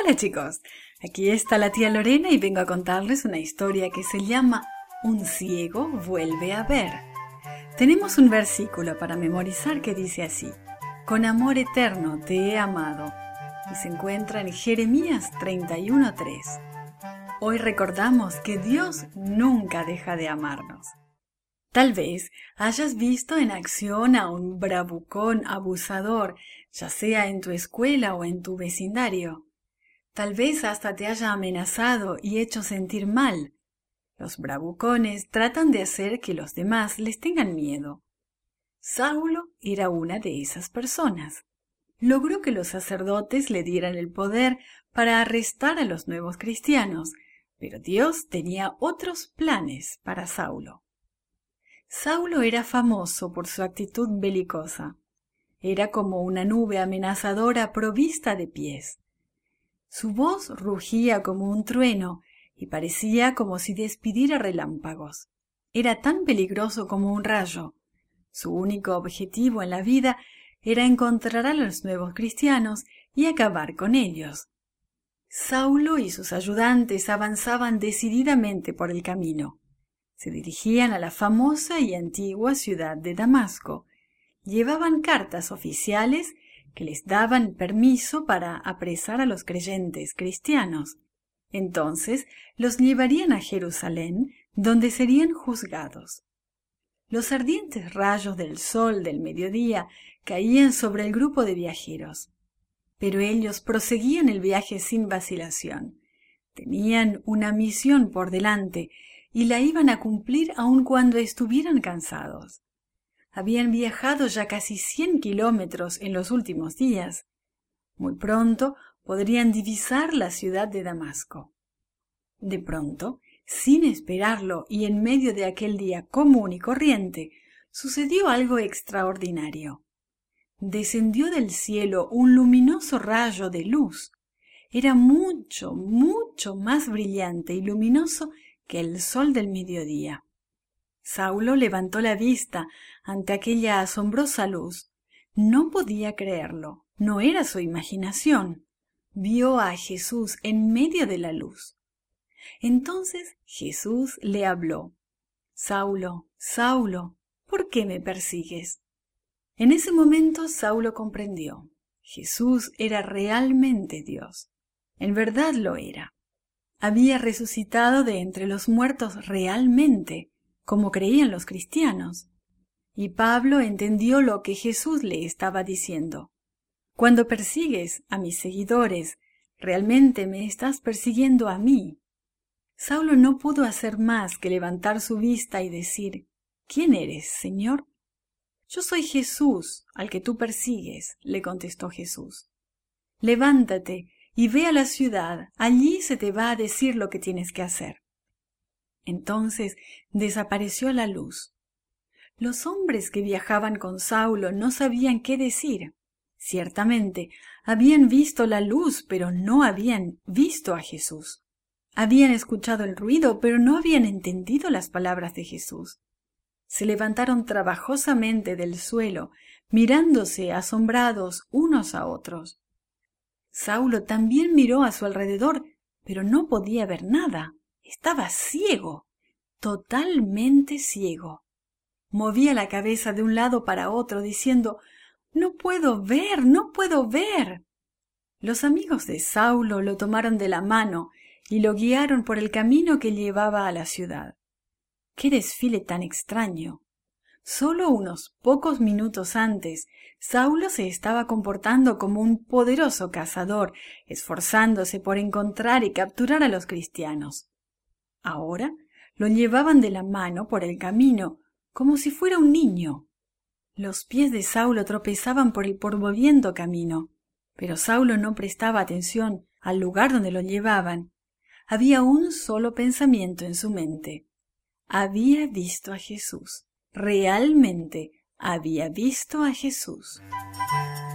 Hola chicos, aquí está la tía Lorena y vengo a contarles una historia que se llama Un ciego vuelve a ver. Tenemos un versículo para memorizar que dice así, Con amor eterno te he amado, y se encuentra en Jeremías 31.3. Hoy recordamos que Dios nunca deja de amarnos. Tal vez hayas visto en acción a un bravucón abusador, ya sea en tu escuela o en tu vecindario. Tal vez hasta te haya amenazado y hecho sentir mal. Los bravucones tratan de hacer que los demás les tengan miedo. Saulo era una de esas personas. Logró que los sacerdotes le dieran el poder para arrestar a los nuevos cristianos, pero Dios tenía otros planes para Saulo. Saulo era famoso por su actitud belicosa. Era como una nube amenazadora provista de pies. Su voz rugía como un trueno y parecía como si despidiera relámpagos. Era tan peligroso como un rayo. Su único objetivo en la vida era encontrar a los nuevos cristianos y acabar con ellos. Saulo y sus ayudantes avanzaban decididamente por el camino. Se dirigían a la famosa y antigua ciudad de Damasco. Llevaban cartas oficiales que les daban permiso para apresar a los creyentes cristianos. Entonces los llevarían a Jerusalén, donde serían juzgados. Los ardientes rayos del sol del mediodía caían sobre el grupo de viajeros. Pero ellos proseguían el viaje sin vacilación. Tenían una misión por delante y la iban a cumplir aun cuando estuvieran cansados. Habían viajado ya casi cien kilómetros en los últimos días. Muy pronto podrían divisar la ciudad de Damasco. De pronto, sin esperarlo y en medio de aquel día común y corriente, sucedió algo extraordinario. Descendió del cielo un luminoso rayo de luz. Era mucho, mucho más brillante y luminoso que el sol del mediodía. Saulo levantó la vista ante aquella asombrosa luz. No podía creerlo, no era su imaginación. Vio a Jesús en medio de la luz. Entonces Jesús le habló. Saulo, Saulo, ¿por qué me persigues? En ese momento Saulo comprendió. Jesús era realmente Dios. En verdad lo era. Había resucitado de entre los muertos realmente como creían los cristianos. Y Pablo entendió lo que Jesús le estaba diciendo. Cuando persigues a mis seguidores, realmente me estás persiguiendo a mí. Saulo no pudo hacer más que levantar su vista y decir, ¿Quién eres, Señor? Yo soy Jesús, al que tú persigues, le contestó Jesús. Levántate y ve a la ciudad, allí se te va a decir lo que tienes que hacer. Entonces desapareció la luz. Los hombres que viajaban con Saulo no sabían qué decir. Ciertamente, habían visto la luz, pero no habían visto a Jesús. Habían escuchado el ruido, pero no habían entendido las palabras de Jesús. Se levantaron trabajosamente del suelo, mirándose asombrados unos a otros. Saulo también miró a su alrededor, pero no podía ver nada. Estaba ciego, totalmente ciego. Movía la cabeza de un lado para otro, diciendo No puedo ver, no puedo ver. Los amigos de Saulo lo tomaron de la mano y lo guiaron por el camino que llevaba a la ciudad. ¡Qué desfile tan extraño! Solo unos pocos minutos antes, Saulo se estaba comportando como un poderoso cazador, esforzándose por encontrar y capturar a los cristianos. Ahora lo llevaban de la mano por el camino, como si fuera un niño. Los pies de Saulo tropezaban por el polvoriento camino, pero Saulo no prestaba atención al lugar donde lo llevaban. Había un solo pensamiento en su mente. Había visto a Jesús. Realmente había visto a Jesús.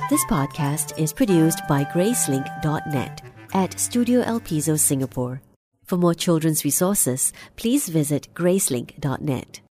This podcast is produced by Gracelink.net at Studio El Piso, Singapore. For more children's resources, please visit gracelink.net.